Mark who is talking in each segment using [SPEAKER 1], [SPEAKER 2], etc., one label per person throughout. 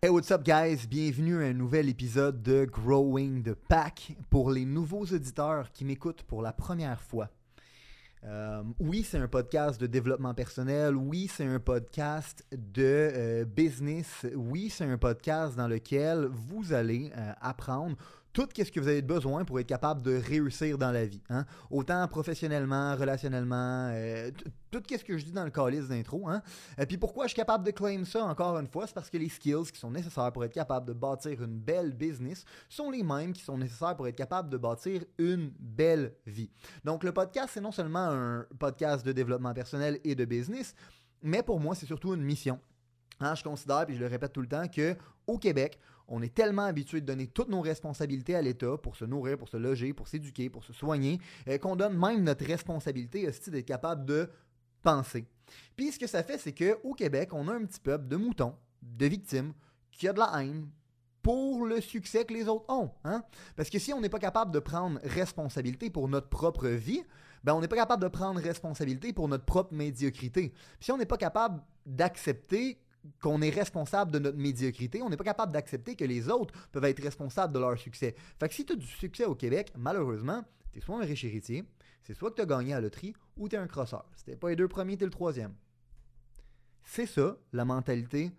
[SPEAKER 1] Hey, what's up, guys? Bienvenue à un nouvel épisode de Growing the Pack pour les nouveaux auditeurs qui m'écoutent pour la première fois. Euh, oui, c'est un podcast de développement personnel. Oui, c'est un podcast de euh, business. Oui, c'est un podcast dans lequel vous allez euh, apprendre tout ce que vous avez besoin pour être capable de réussir dans la vie. Hein? Autant professionnellement, relationnellement, euh, tout ce que je dis dans le calice d'intro. Hein? Et puis pourquoi je suis capable de claim ça encore une fois, c'est parce que les skills qui sont nécessaires pour être capable de bâtir une belle business sont les mêmes qui sont nécessaires pour être capable de bâtir une belle vie. Donc le podcast, c'est non seulement un podcast de développement personnel et de business, mais pour moi, c'est surtout une mission. Hein, je considère, puis je le répète tout le temps, que au Québec, on est tellement habitué de donner toutes nos responsabilités à l'État pour se nourrir, pour se loger, pour s'éduquer, pour se soigner, euh, qu'on donne même notre responsabilité aussi d'être capable de penser. Puis ce que ça fait, c'est qu'au Québec, on a un petit peuple de moutons, de victimes, qui a de la haine pour le succès que les autres ont. Hein? Parce que si on n'est pas capable de prendre responsabilité pour notre propre vie, ben on n'est pas capable de prendre responsabilité pour notre propre médiocrité. Puis si on n'est pas capable d'accepter qu'on est responsable de notre médiocrité, on n'est pas capable d'accepter que les autres peuvent être responsables de leur succès. Fait que si tu as du succès au Québec, malheureusement, tu es soit un riche héritier, c'est soit que tu as gagné à loterie ou tu es un crosseur. Si pas les deux premiers, tu le troisième. C'est ça, la mentalité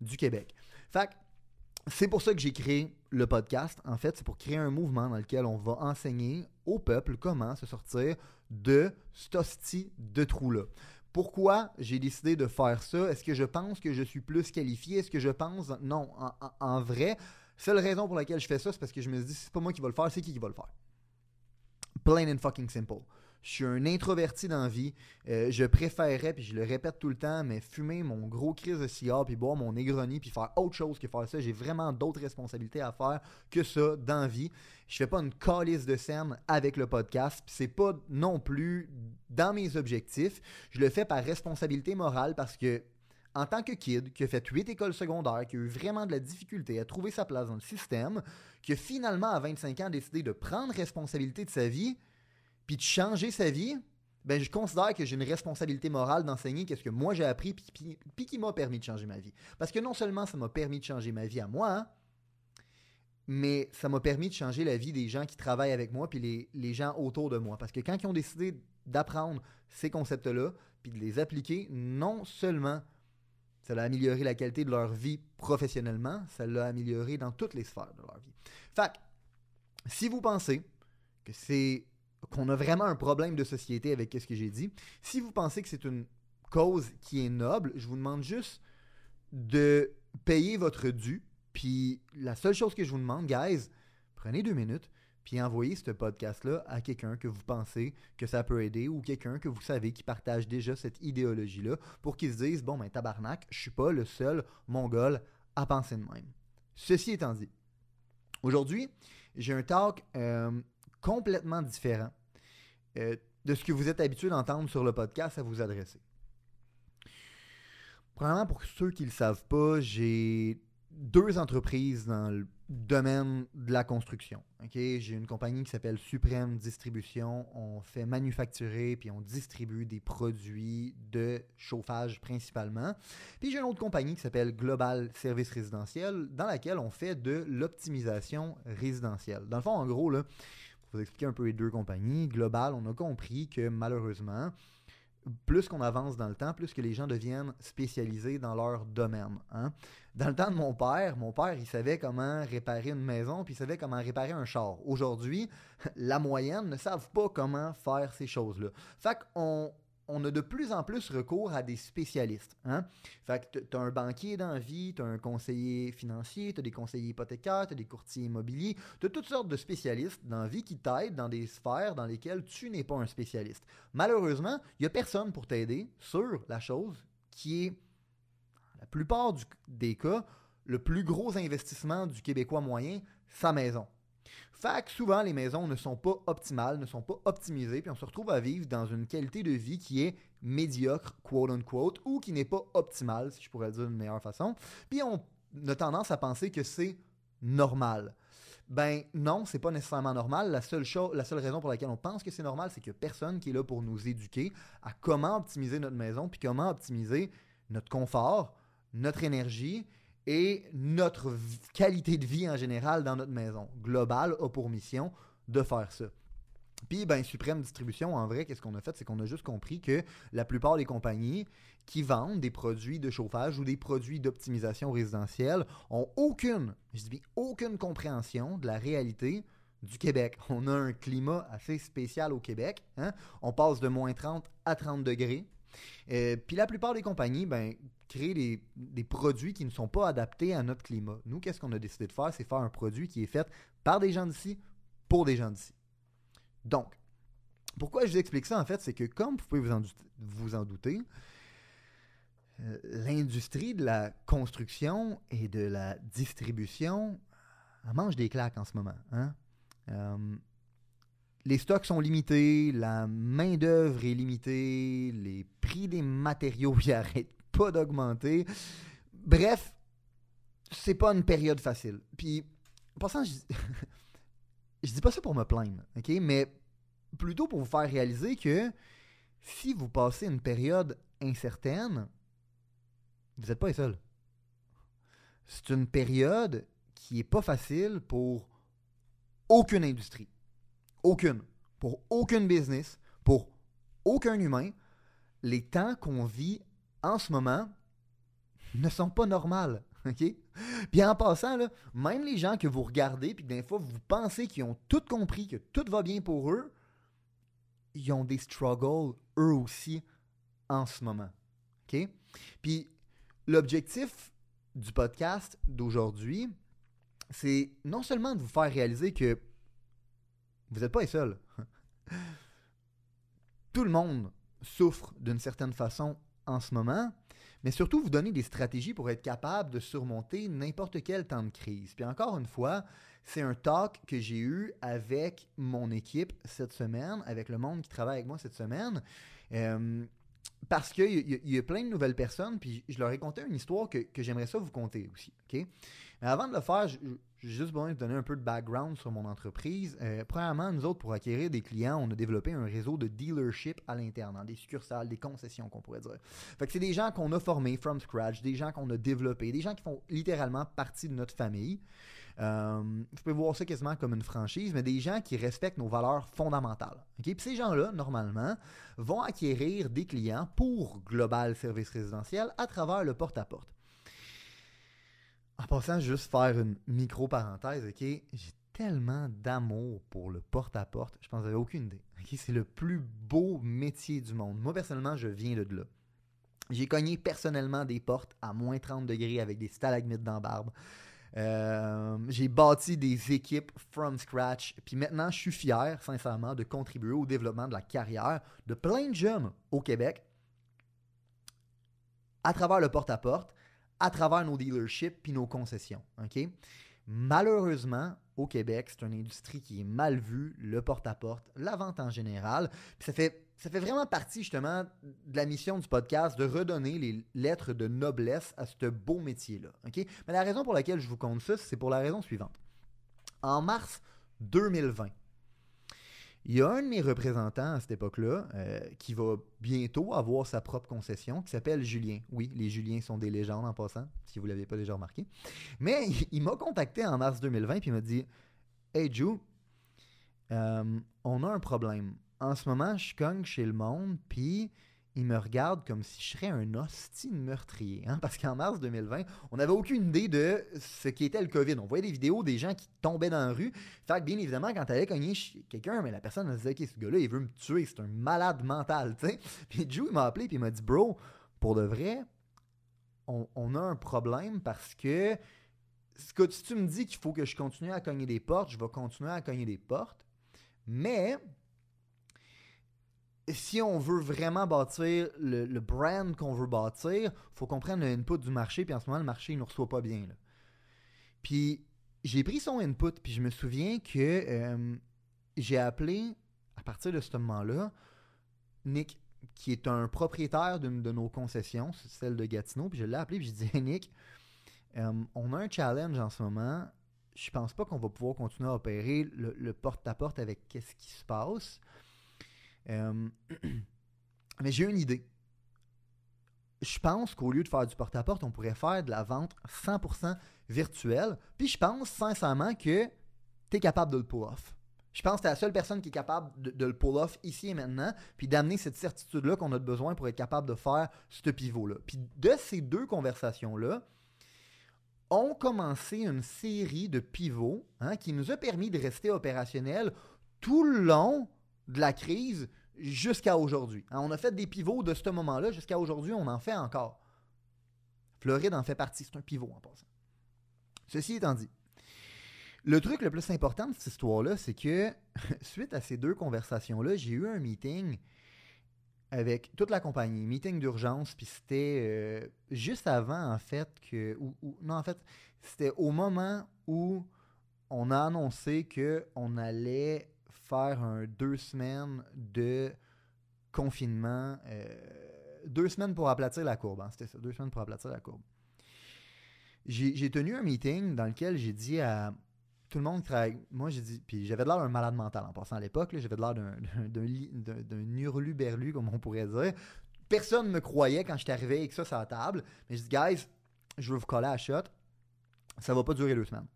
[SPEAKER 1] du Québec. Fait que c'est pour ça que j'ai créé le podcast. En fait, c'est pour créer un mouvement dans lequel on va enseigner au peuple comment se sortir de cet hostie de trou-là. Pourquoi j'ai décidé de faire ça? Est-ce que je pense que je suis plus qualifié? Est-ce que je pense... Non, en, vrai, seule raison pour laquelle je fais ça, c'est parce que je me dis, c'est pas moi qui va le faire, c'est qui qui va le faire? Plain and fucking simple. Je suis un introverti dans. Euh, je préférerais, puis je le répète tout le temps, mais fumer mon gros crise de cigare, puis boire mon Negroni, puis faire autre chose que faire ça. J'ai vraiment d'autres responsabilités à faire que ça dans la vie. Je fais pas une calice de scène avec le podcast, puis c'est pas non plus dans mes objectifs. Je le fais par responsabilité morale parce que en tant que kid, qui a fait huit écoles secondaires, qui a eu vraiment de la difficulté à trouver sa place dans le système, qui a finalement à 25 ans décidé de prendre responsabilité de sa vie, puis de changer sa vie, ben je considère que j'ai une responsabilité morale d'enseigner qu'est-ce que moi j'ai appris puis, qui m'a permis de changer ma vie. Parce que non seulement ça m'a permis de changer ma vie à moi, hein, mais ça m'a permis de changer la vie des gens qui travaillent avec moi puis les, les gens autour de moi. Parce que quand ils ont décidé d'apprendre ces concepts-là puis de les appliquer, non seulement ça l'a amélioré la qualité de leur vie professionnellement, ça l'a amélioré dans toutes les sphères de leur vie. Fait si vous pensez que c'est qu'on a vraiment un problème de société avec ce que j'ai dit. Si vous pensez que c'est une cause qui est noble, je vous demande juste de payer votre dû. Puis la seule chose que je vous demande, guys, prenez deux minutes, puis envoyez ce podcast-là à quelqu'un que vous pensez que ça peut aider ou quelqu'un que vous savez qui partage déjà cette idéologie-là pour qu'ils se disent Bon, ben tabarnak, je suis pas le seul mongol à penser de même. Ceci étant dit, aujourd'hui, j'ai un talk euh, complètement différent euh, de ce que vous êtes habitué d'entendre sur le podcast à vous adresser. Premièrement, pour ceux qui ne le savent pas, j'ai deux entreprises dans le domaine de la construction. J'ai une compagnie qui s'appelle Suprême Distribution. On fait manufacturer puis on distribue des produits de chauffage principalement. Puis j'ai une autre compagnie qui s'appelle Global Service Résidentiel dans laquelle on fait de l'optimisation résidentielle. Dans le fond, en gros, là, expliquer un peu les deux compagnies, global, on a compris que malheureusement, plus qu'on avance dans le temps, plus que les gens deviennent spécialisés dans leur domaine. Hein. Dans le temps de mon père, mon père, il savait comment réparer une maison, puis il savait comment réparer un char. Aujourd'hui, la moyenne ne savent pas comment faire ces choses-là. Fait qu'on on a de plus en plus recours à des spécialistes. Hein? Tu as un banquier dans la vie, tu as un conseiller financier, tu as des conseillers hypothécaires, tu as des courtiers immobiliers, tu as toutes sortes de spécialistes dans la vie qui t'aident dans des sphères dans lesquelles tu n'es pas un spécialiste. Malheureusement, il n'y a personne pour t'aider sur la chose qui est, la plupart des cas, le plus gros investissement du Québécois moyen, sa maison. Fait que souvent, les maisons ne sont pas optimales, ne sont pas optimisées, puis on se retrouve à vivre dans une qualité de vie qui est médiocre, quote unquote, ou qui n'est pas optimale, si je pourrais le dire d'une meilleure façon. Puis on a tendance à penser que c'est normal. Ben non, c'est pas nécessairement normal. La seule, chose, la seule raison pour laquelle on pense que c'est normal, c'est a personne qui est là pour nous éduquer à comment optimiser notre maison, puis comment optimiser notre confort, notre énergie et notre qualité de vie en général dans notre maison. Global a pour mission de faire ça. Puis, ben, Suprême Distribution, en vrai, qu'est-ce qu'on a fait? C'est qu'on a juste compris que la plupart des compagnies qui vendent des produits de chauffage ou des produits d'optimisation résidentielle ont aucune, je dis bien aucune compréhension de la réalité du Québec. On a un climat assez spécial au Québec. Hein? On passe de moins 30 à 30 degrés. Euh, puis la plupart des compagnies ben, créent des, des, produits qui ne sont pas adaptés à notre climat. Nous, qu'est-ce qu'on a décidé de faire? C'est faire un produit qui est fait par des gens d'ici, pour des gens d'ici. Donc, pourquoi je vous explique ça, en fait, c'est que comme vous pouvez vous en, vous en douter, euh, l'industrie de la construction et de la distribution mange des claques en ce moment. Hein? Euh, les stocks sont limités, la main-d'œuvre est limitée, les prix des matériaux n'arrêtent pas d'augmenter. Bref, c'est pas une période facile. Puis, en passant, je, je dis pas ça pour me plaindre, ok? Mais plutôt pour vous faire réaliser que si vous passez une période incertaine, vous n'êtes pas les seuls. C'est une période qui est pas facile pour aucune industrie. Aucune. Pour aucun business, pour aucun humain. Les temps qu'on vit en ce moment ne sont pas normaux. Puis en passant, là, même les gens que vous regardez, puis des fois vous pensez qu'ils ont tout compris, que tout va bien pour eux, ils ont des struggles eux aussi en ce moment. Puis l'objectif du podcast d'aujourd'hui, c'est non seulement de vous faire réaliser que vous n'êtes pas les seuls. Tout le monde souffre d'une certaine façon en ce moment, mais surtout vous donner des stratégies pour être capable de surmonter n'importe quel temps de crise. Puis encore une fois, c'est un talk que j'ai eu avec mon équipe cette semaine, avec le monde qui travaille avec moi cette semaine. Euh, parce qu'il y, a plein de nouvelles personnes, puis je leur ai conté une histoire que, j'aimerais ça vous conter aussi. ok? Mais avant de le faire, j'ai juste besoin de donner un peu de background sur mon entreprise. Euh, premièrement, nous autres, pour acquérir des clients, on a développé un réseau de dealership à l'interne, des succursales, des concessions qu'on pourrait dire. Fait c'est des gens qu'on a formés from scratch, des gens qu'on a développés, des gens qui font littéralement partie de notre famille. Euh, vous pouvez voir ça quasiment comme une franchise, mais des gens qui respectent nos valeurs fondamentales. Puis ces gens-là, normalement, vont acquérir des clients pour Global Service Résidentiel à travers le porte-à-porte. En passant, juste faire une micro-parenthèse, OK? J'ai tellement d'amour pour le porte-à-porte, je pense que vous n'avez aucune idée. C'est le plus beau métier du monde. Moi, personnellement, je viens de là. J'ai cogné personnellement des portes à moins 30 degrés avec des stalagmites dans barbe. Euh, j'ai bâti des équipes from scratch. Puis maintenant, je suis fier, sincèrement, de contribuer au développement de la carrière de plein de jeunes au Québec à travers le porte-à-porte, à travers nos dealerships puis nos concessions. OK? Malheureusement, au Québec, c'est une industrie qui est mal vue, le porte-à-porte, la vente en général. Ça fait ça fait vraiment partie justement de la mission du podcast de redonner les lettres de noblesse à ce beau métier-là. Mais la raison pour laquelle je vous compte ça, c'est pour la raison suivante. En mars 2020, il y a un de mes représentants à cette époque-là euh, qui va bientôt avoir sa propre concession qui s'appelle Julien. Oui, les Juliens sont des légendes en passant, si vous ne l'avez pas déjà remarqué. Mais il, m'a contacté en mars 2020 et il m'a dit Hey Joe, euh, on a un problème en ce moment, je cogne chez le monde, puis ils me regardent comme si je serais un hostile meurtrier. Hein? Parce qu'en mars 2020, on n'avait aucune idée de ce qu'était le COVID. On voyait des vidéos des gens qui tombaient dans la rue. Fait que bien évidemment, quand tu allais cogner quelqu'un, mais la personne elle disait Ok, ce gars-là, il veut me tuer, c'est un malade mental. sais. Puis Joe, il m'a appelé, puis il m'a dit Bro, pour de vrai, on, on a un problème parce que si tu me dis qu'il faut que je continue à cogner des portes, je vais continuer à cogner des portes. Mais si on veut vraiment bâtir le, brand qu'on veut bâtir, faut qu'on prenne le input du marché, puis en ce moment, le marché ne nous reçoit pas bien. Puis j'ai pris son input, puis je me souviens que euh, j'ai appelé, à partir de ce moment-là, Nick, qui est un propriétaire d'une de nos concessions, celle de Gatineau, puis je l'ai appelé, puis je dit Nick, euh, on a un challenge en ce moment. Je pense pas qu'on va pouvoir continuer à opérer le porte-à-porte avec qu'est-ce qui se passe. Euh, mais j'ai une idée. Je pense qu'au lieu de faire du porte-à-porte, on pourrait faire de la vente 100% virtuelle. Puis je pense sincèrement que tu es capable de le pull-off. Je pense que tu es la seule personne qui est capable de, le pull-off ici et maintenant, puis d'amener cette certitude-là qu'on a besoin pour être capable de faire ce pivot-là. Puis de ces deux conversations-là, ont commencé une série de pivots hein, qui nous a permis de rester opérationnels tout le long de la crise jusqu'à aujourd'hui. Hein, on a fait des pivots de ce moment-là jusqu'à aujourd'hui, on en fait encore. Floride en fait partie, c'est un pivot en passant. Ceci étant dit, le truc le plus important de cette histoire-là, c'est que suite à ces deux conversations-là, j'ai eu un meeting avec toute la compagnie, meeting d'urgence, puis c'était euh, juste avant, en fait, que. non, en fait, c'était au moment où on a annoncé qu'on allait faire un deux semaines de confinement. Euh, deux semaines pour aplatir la courbe. Hein, c'était ça, deux semaines pour aplatir la courbe. J'ai tenu un meeting dans lequel j'ai dit à tout le monde qui travaille. Moi, j'ai dit. Puis j'avais l'air d'un malade mental en passant à l'époque. J'avais l'air d'un hurlu-berlu, comme on pourrait dire. Personne ne me croyait quand j'étais arrivé avec ça sur la table. Mais je dis, guys, je veux vous coller à shot. Ça va pas durer deux semaines.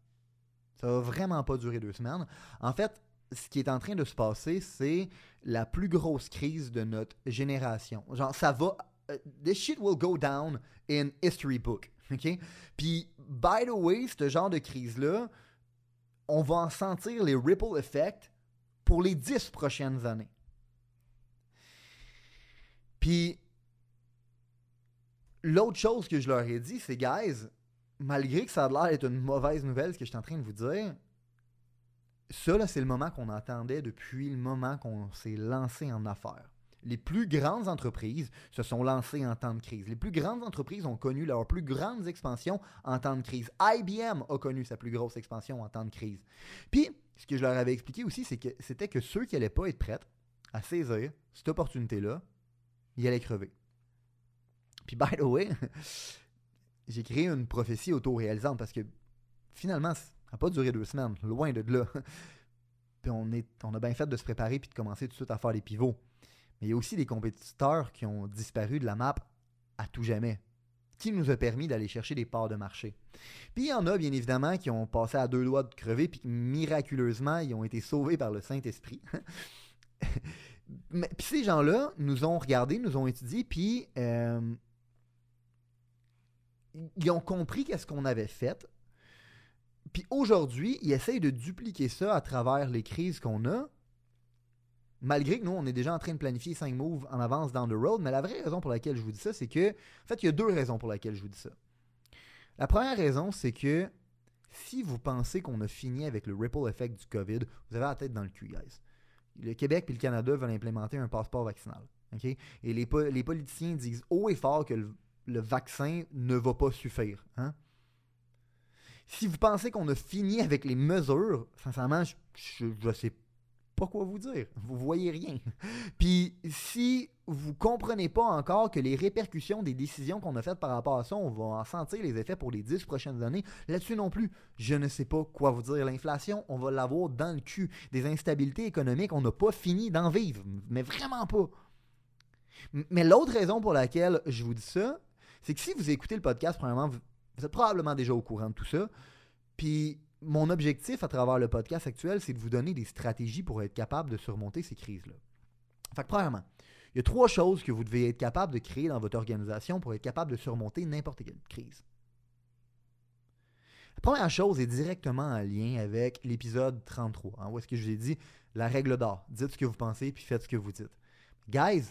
[SPEAKER 1] Ça va vraiment pas durer deux semaines. En fait, ce qui est en train de se passer, c'est la plus grosse crise de notre génération. Genre, ça va. Uh, this shit will go down in history book. OK? Puis, by the way, ce genre de crise-là, on va en sentir les ripple effects pour les dix prochaines années. Puis, l'autre chose que je leur ai dit, c'est, guys, malgré que ça a l'air d'être une mauvaise nouvelle, ce que je suis en train de vous dire, ça, c'est le moment qu'on attendait depuis le moment qu'on s'est lancé en affaires. Les plus grandes entreprises se sont lancées en temps de crise. Les plus grandes entreprises ont connu leur plus grande expansion en temps de crise. IBM a connu sa plus grosse expansion en temps de crise. Puis, ce que je leur avais expliqué aussi, c'est que c'était que ceux qui n'allaient pas être prêts à saisir cette opportunité-là, ils allaient crever. Puis, by the way, j'ai créé une prophétie auto-réalisante parce que finalement, n'a pas duré deux semaines, loin de là. puis on, est, on a bien fait de se préparer puis de commencer tout de suite à faire les pivots. Mais il y a aussi des compétiteurs qui ont disparu de la map à tout jamais, qui nous a permis d'aller chercher des parts de marché. Puis il y en a bien évidemment qui ont passé à deux doigts de crever puis miraculeusement ils ont été sauvés par le Saint-Esprit. puis ces gens-là nous ont regardé, nous ont étudié, puis euh, ils ont compris qu'est-ce qu'on avait fait, puis aujourd'hui, ils essayent de dupliquer ça à travers les crises qu'on a, malgré que nous, on est déjà en train de planifier 5 moves en avance down the road. Mais la vraie raison pour laquelle je vous dis ça, c'est que, en fait, il y a deux raisons pour lesquelles je vous dis ça. La première raison, c'est que si vous pensez qu'on a fini avec le ripple effect du COVID, vous avez la tête dans le cul, guys. Le Québec et le Canada veulent implémenter un passeport vaccinal. Et les, les, politiciens disent haut et fort que le, le vaccin ne va pas suffire. Hein? Si vous pensez qu'on a fini avec les mesures, sincèrement, je ne sais pas quoi vous dire. Vous voyez rien. Puis si vous comprenez pas encore que les répercussions des décisions qu'on a faites par rapport à ça, on va en sentir les effets pour les dix prochaines années, là-dessus non plus, je ne sais pas quoi vous dire. L'inflation, on va l'avoir dans le cul. Des instabilités économiques, on n'a pas fini d'en vivre, mais vraiment pas. Mais l'autre raison pour laquelle je vous dis ça, c'est que si vous écoutez le podcast, premièrement, vous, vous êtes probablement déjà au courant de tout ça. Puis mon objectif à travers le podcast actuel, c'est de vous donner des stratégies pour être capable de surmonter ces crises-là. Fait que premièrement, il y a trois choses que vous devez être capable de créer dans votre organisation pour être capable de surmonter n'importe quelle crise. La première chose est directement en lien avec l'épisode 33, hein, où est-ce que je vous ai dit la règle d'or. Dites ce que vous pensez, puis faites ce que vous dites. Guys,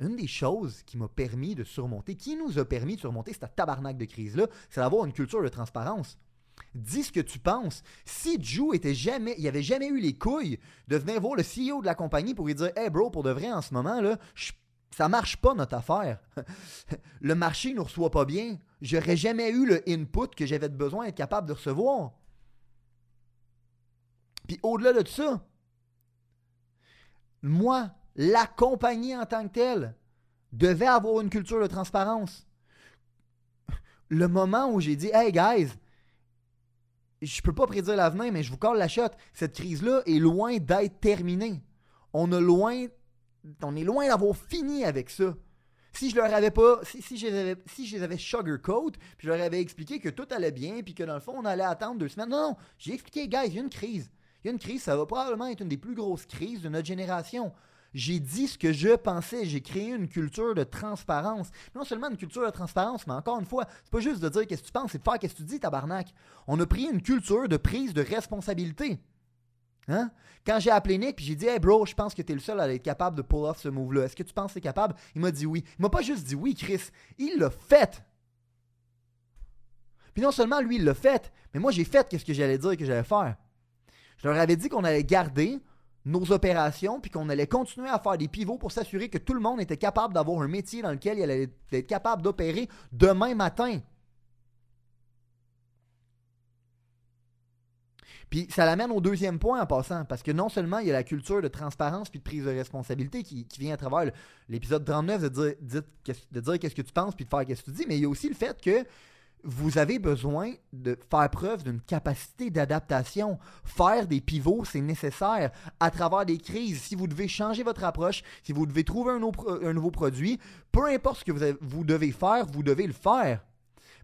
[SPEAKER 1] une des choses qui m'a permis de surmonter, qui nous a permis de surmonter cette tabarnak de crise-là, c'est d'avoir une culture de transparence. Dis ce que tu penses. Si Joe était jamais, il avait jamais eu les couilles de venir voir le CEO de la compagnie pour lui dire Hey bro, pour de vrai en ce moment, là, ça marche pas notre affaire. le marché ne reçoit pas bien. J'aurais jamais eu le input que j'avais besoin d'être capable de recevoir. Puis au-delà de ça, moi, la compagnie en tant que telle devait avoir une culture de transparence. Le moment où j'ai dit, hey guys, je peux pas prédire l'avenir, mais je vous colle la shot. Cette crise-là est loin d'être terminée. On, est loin d'avoir fini avec ça. Si je leur avais pas, si, si, je, les avais, si je les avais sugarcoat, puis je leur avais expliqué que tout allait bien, puis que dans le fond, on allait attendre deux semaines. Non, non, j'ai expliqué, guys, il y a une crise. Il y a une crise, ça va probablement être une des plus grosses crises de notre génération. J'ai dit ce que je pensais, j'ai créé une culture de transparence. Non seulement une culture de transparence, mais encore une fois, c'est pas juste de dire qu'est-ce que tu penses, c'est de faire qu'est-ce que tu dis, tabarnak. On a pris une culture de prise de responsabilité. Hein? Quand j'ai appelé Nick, puis j'ai dit, hey bro, je pense que tu es le seul à être capable de pull off ce move-là. Est-ce que tu penses que tu es capable? Il m'a dit oui. Il m'a pas juste dit oui, Chris. Il l'a fait. Puis non seulement lui, il l'a fait, mais moi, j'ai fait ce que j'allais dire que j'allais faire. Je leur avais dit qu'on allait garder nos opérations, puis qu'on allait continuer à faire des pivots pour s'assurer que tout le monde était capable d'avoir un métier dans lequel il allait être capable d'opérer demain matin. Puis ça l'amène au deuxième point en passant, parce que non seulement il y a la culture de transparence puis de prise de responsabilité qui, vient à travers l'épisode 39 de dire, de dire qu'est-ce que tu penses puis de faire qu'est-ce que tu dis, mais il y a aussi le fait que vous avez besoin de faire preuve d'une capacité d'adaptation. Faire des pivots, c'est nécessaire à travers des crises. Si vous devez changer votre approche, si vous devez trouver un, nouveau produit, peu importe ce que vous devez faire, vous devez le faire.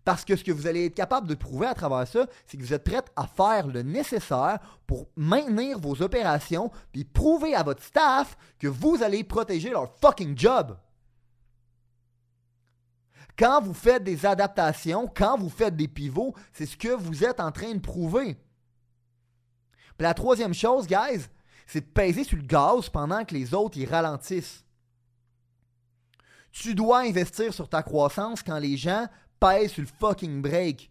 [SPEAKER 1] Parce que ce que vous allez être capable de prouver à travers ça, c'est que vous êtes prêt à faire le nécessaire pour maintenir vos opérations, puis prouver à votre staff que vous allez protéger leur fucking job. Quand vous faites des adaptations, quand vous faites des pivots, c'est ce que vous êtes en train de prouver. La troisième chose, guys, c'est de peser sur le gaz pendant que les autres y ralentissent. Tu dois investir sur ta croissance quand les gens pèsent sur le fucking break.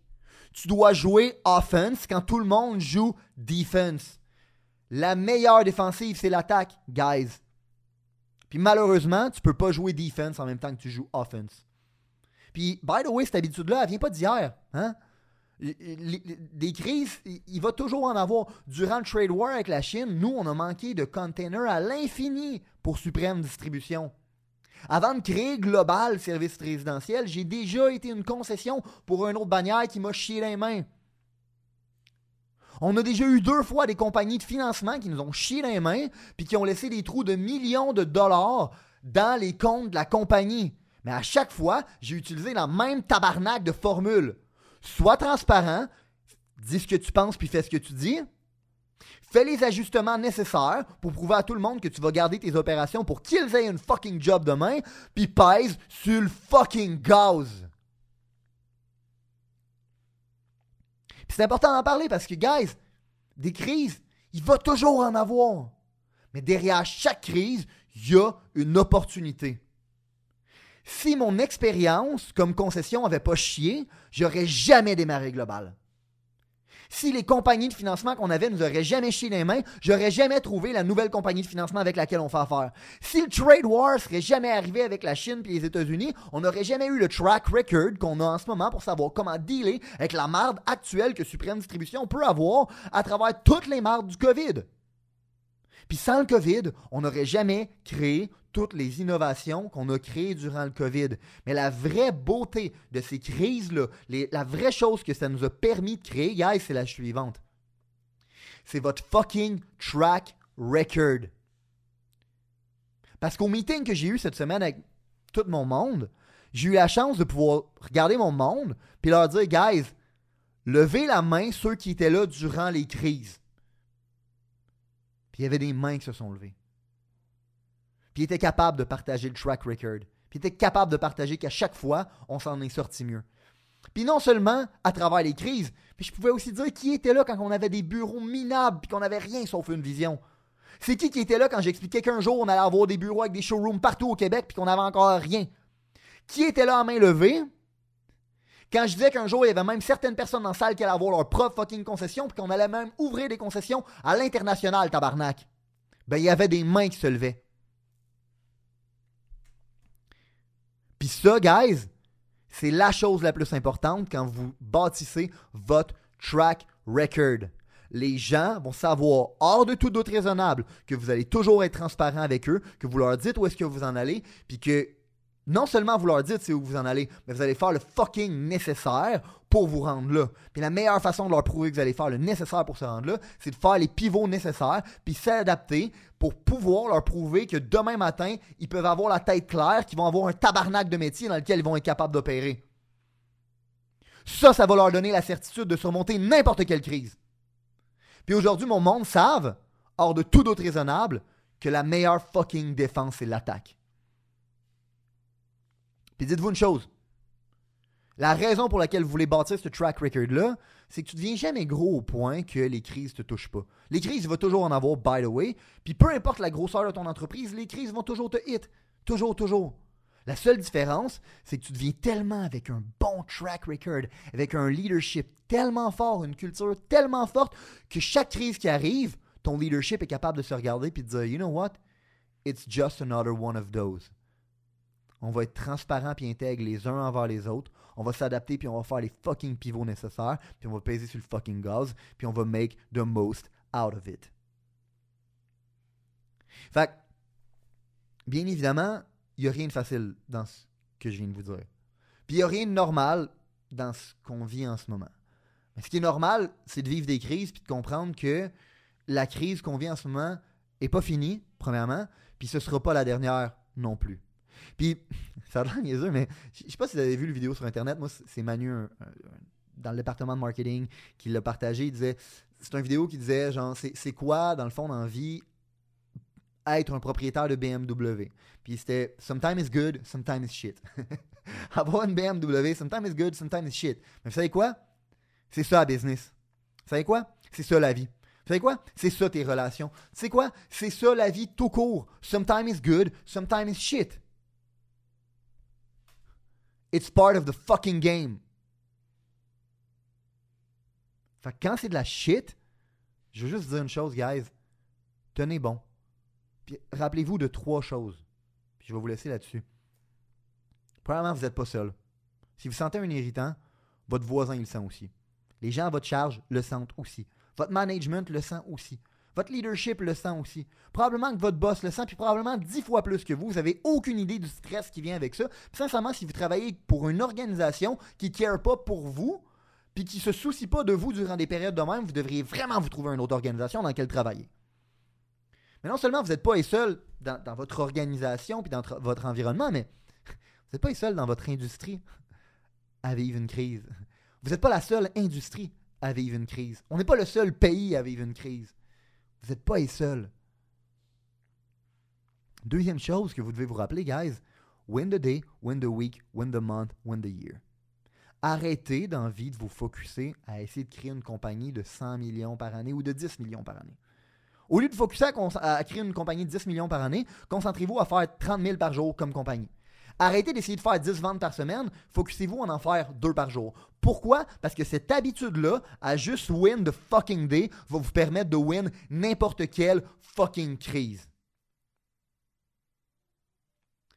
[SPEAKER 1] Tu dois jouer offense quand tout le monde joue defense. La meilleure défensive, c'est l'attaque, guys. Puis malheureusement, tu peux pas jouer defense en même temps que tu joues offense. Puis, by the way, cette habitude-là, elle vient pas d'hier. Hein? Des crises, il va toujours en avoir. Durant le trade war avec la Chine, nous, on a manqué de containers à l'infini pour Supreme Distribution. Avant de créer Global Service Résidentiel, j'ai déjà été une concession pour un autre bannière qui m'a chié les mains. On a déjà eu deux fois des compagnies de financement qui nous ont chié les mains puis qui ont laissé des trous de millions de dollars dans les comptes de la compagnie. Mais à chaque fois, j'ai utilisé la même tabarnak de formule. Sois transparent, dis ce que tu penses puis fais ce que tu dis. Fais les ajustements nécessaires pour prouver à tout le monde que tu vas garder tes opérations pour qu'ils aient une fucking job demain, puis pèse sur le fucking gaz. Puis c'est important d'en parler parce que, guys, des crises, il va toujours en avoir. Mais derrière chaque crise, il y a une opportunité. Si mon expérience comme concession avait pas chié, j'aurais jamais démarré Global. Si les compagnies de financement qu'on avait nous auraient jamais chié les mains, j'aurais jamais trouvé la nouvelle compagnie de financement avec laquelle on fait affaire. Si le trade war serait jamais arrivé avec la Chine et les États-Unis, on n'aurait jamais eu le track record qu'on a en ce moment pour savoir comment dealer avec la marde actuelle que Supreme Distribution peut avoir à travers toutes les mardes du COVID. Puis sans le COVID, on n'aurait jamais créé toutes les innovations qu'on a créées durant le COVID. Mais la vraie beauté de ces crises-là, la vraie chose que ça nous a permis de créer, guys, c'est la suivante. C'est votre fucking track record. Parce qu'au meeting que j'ai eu cette semaine avec tout mon monde, j'ai eu la chance de pouvoir regarder mon monde puis leur dire, guys, levez la main ceux qui étaient là durant les crises. Puis il y avait des mains qui se sont levées. Puis il était capable de partager le track record. Puis il était capable de partager qu'à chaque fois, on s'en est sorti mieux. Puis non seulement à travers les crises, puis je pouvais aussi dire qui était là quand on avait des bureaux minables puis qu'on n'avait rien sauf une vision. C'est qui qui était là quand j'expliquais qu'un jour on allait avoir des bureaux avec des showrooms partout au Québec puis qu'on n'avait encore rien. Qui était là en main levée quand je disais qu'un jour il y avait même certaines personnes dans la salle qui allaient avoir leur propre fucking concession puis qu'on allait même ouvrir des concessions à l'international, tabarnak? Ben il y avait des mains qui se levaient. Puis ça, guys, c'est la chose la plus importante quand vous bâtissez votre track record. les gens vont savoir, hors de tout doute raisonnable, que vous allez toujours être transparent avec eux, que vous leur dites où est-ce que vous en allez, puis que non seulement vous leur dites c'est où vous en allez, mais vous allez faire le fucking nécessaire pour vous rendre là. Puis la meilleure façon de leur prouver que vous allez faire le nécessaire pour se rendre là, c'est de faire les pivots nécessaires, puis s'adapter pour pouvoir leur prouver que demain matin, ils peuvent avoir la tête claire, qu'ils vont avoir un tabarnak de métier dans lequel ils vont être capables d'opérer. Ça, ça va leur donner la certitude de surmonter n'importe quelle crise. Puis aujourd'hui, mon monde savent, hors de tout doute raisonnable, que la meilleure fucking défense, c'est l'attaque. Puis dites-vous une chose. La raison pour laquelle vous voulez bâtir ce track record-là, c'est que tu deviens jamais gros au point que les crises te touchent pas. Les crises, il va toujours en avoir, by the way. Puis peu importe la grosseur de ton entreprise, les crises vont toujours te hit. Toujours, toujours. La seule différence, c'est que tu deviens tellement avec un bon track record, avec un leadership tellement fort, une culture tellement forte, que chaque crise qui arrive, ton leadership est capable de se regarder et de dire, you know what? It's just another one of those. On va être transparent puis intègre les uns envers les autres. On va s'adapter puis on va faire les fucking pivots nécessaires. Puis on va peser sur le fucking gaz. Puis on va make the most out of it. Fait bien évidemment, il n'y a rien de facile dans ce que je viens de vous dire. Puis il n'y a rien de normal dans ce qu'on vit en ce moment. Ce qui est normal, c'est de vivre des crises puis de comprendre que la crise qu'on vit en ce moment n'est pas finie, premièrement, puis ce ne sera pas la dernière non plus. Puis, ça a l'air niaiseux, mais je sais pas si vous avez vu le vidéo sur Internet. Moi, c'est Manu, dans le département de marketing, qui l'a partagé. Il disait c'est une vidéo qui disait, genre, c'est quoi, dans le fond, dans la vie, être un propriétaire de BMW. Puis c'était Sometimes it's good, sometimes it's shit. Avoir une BMW, sometimes it's good, sometimes it's shit. Mais vous savez quoi? C'est ça la business. Vous savez quoi? C'est ça la vie. Vous savez quoi? C'est ça tes relations. C'est quoi? C'est ça la vie tout court. Sometimes it's good, sometimes it's shit. It's part of the fucking game. Fait que quand c'est de la shit, je veux juste dire une chose, guys. Tenez bon. Puis rappelez-vous de trois choses. Puis je vais vous laisser là-dessus. Premièrement, vous n'êtes pas seul. Si vous sentez un irritant, votre voisin le sent aussi. Les gens à votre charge le sentent aussi. Votre management le sent aussi. Votre leadership le sent aussi. Probablement que votre boss le sent, puis probablement dix fois plus que vous. Vous n'avez aucune idée du stress qui vient avec ça. Puis sincèrement, si vous travaillez pour une organisation qui ne care pas pour vous, puis qui ne se soucie pas de vous durant des périodes de même, vous devriez vraiment vous trouver une autre organisation dans laquelle travailler. Mais non seulement vous n'êtes pas les seuls dans, dans, votre organisation puis dans votre environnement, mais vous n'êtes pas les seuls dans votre industrie à vivre une crise. Vous n'êtes pas la seule industrie à vivre une crise. On n'est pas le seul pays à vivre une crise. Vous n'êtes pas les seuls. Deuxième chose que vous devez vous rappeler, guys, win the day, win the week, win the month, win the year. Arrêtez d'envie de vous focuser à essayer de créer une compagnie de 100 millions par année ou de 10 millions par année. Au lieu de focuser à, à créer une compagnie de 10 millions par année, concentrez-vous à faire 30 000 par jour comme compagnie. Arrêtez d'essayer de faire 10 ventes par semaine, focussez-vous en en faire 2 par jour. Pourquoi? Parce que cette habitude-là, à juste win the fucking day, va vous permettre de win n'importe quelle fucking crise.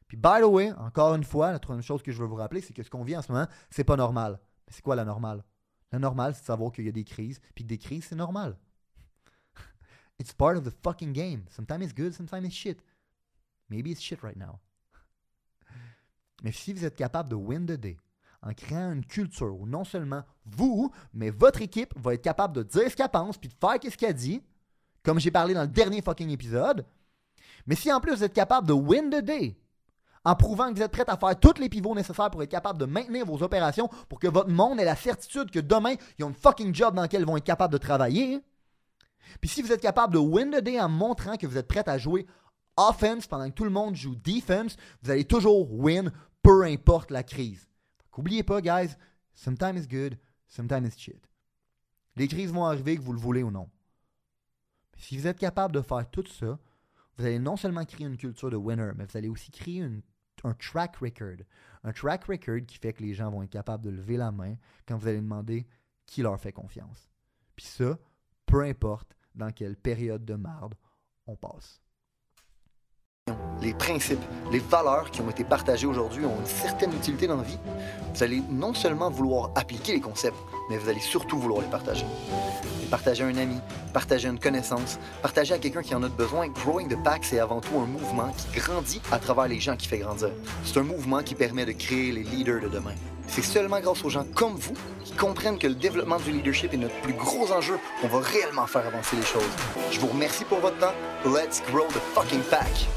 [SPEAKER 1] Puis, by the way, encore une fois, la troisième chose que je veux vous rappeler, c'est que ce qu'on vit en ce moment, c'est pas normal. Mais c'est quoi la normale? La normale, c'est de savoir qu'il y a des crises, puis que des crises, c'est normal. It's part of the fucking game. Sometimes it's good, sometimes it's shit. Maybe it's shit right now. Mais si vous êtes capable de win the day en créant une culture où non seulement vous, mais votre équipe va être capable de dire ce qu'elle pense puis de faire ce qu'elle dit, comme j'ai parlé dans le dernier fucking épisode, mais si en plus vous êtes capable de win the day en prouvant que vous êtes prêt à faire tous les pivots nécessaires pour être capable de maintenir vos opérations pour que votre monde ait la certitude que demain, ils ont un fucking job dans lequel ils vont être capables de travailler. Puis si vous êtes capable de win the day en montrant que vous êtes prêt à jouer offense pendant que tout le monde joue defense, vous allez toujours win peu importe la crise. N'oubliez pas, guys, sometimes it's good, sometimes it's shit. Les crises vont arriver que vous le voulez ou non. Si vous êtes capable de faire tout ça, vous allez non seulement créer une culture de winner, mais vous allez aussi créer un track record. Un track record qui fait que les gens vont être capables de lever la main quand vous allez demander qui leur fait confiance. Puis ça, peu importe dans quelle période de marde on passe
[SPEAKER 2] les principes, les valeurs qui ont été partagées aujourd'hui ont une certaine utilité dans la vie, vous allez non seulement vouloir appliquer les concepts, mais vous allez surtout vouloir les partager. Partager à un ami, partager à une connaissance, partager à quelqu'un qui en a besoin. Growing the Pack, c'est avant tout un mouvement qui grandit à travers les gens qui fait grandir. C'est un mouvement qui permet de créer les leaders de demain. C'est seulement grâce aux gens comme vous qui comprennent que le développement du leadership est notre plus gros enjeu qu'on va réellement faire avancer les choses. Je vous remercie pour votre temps. Let's grow the fucking pack!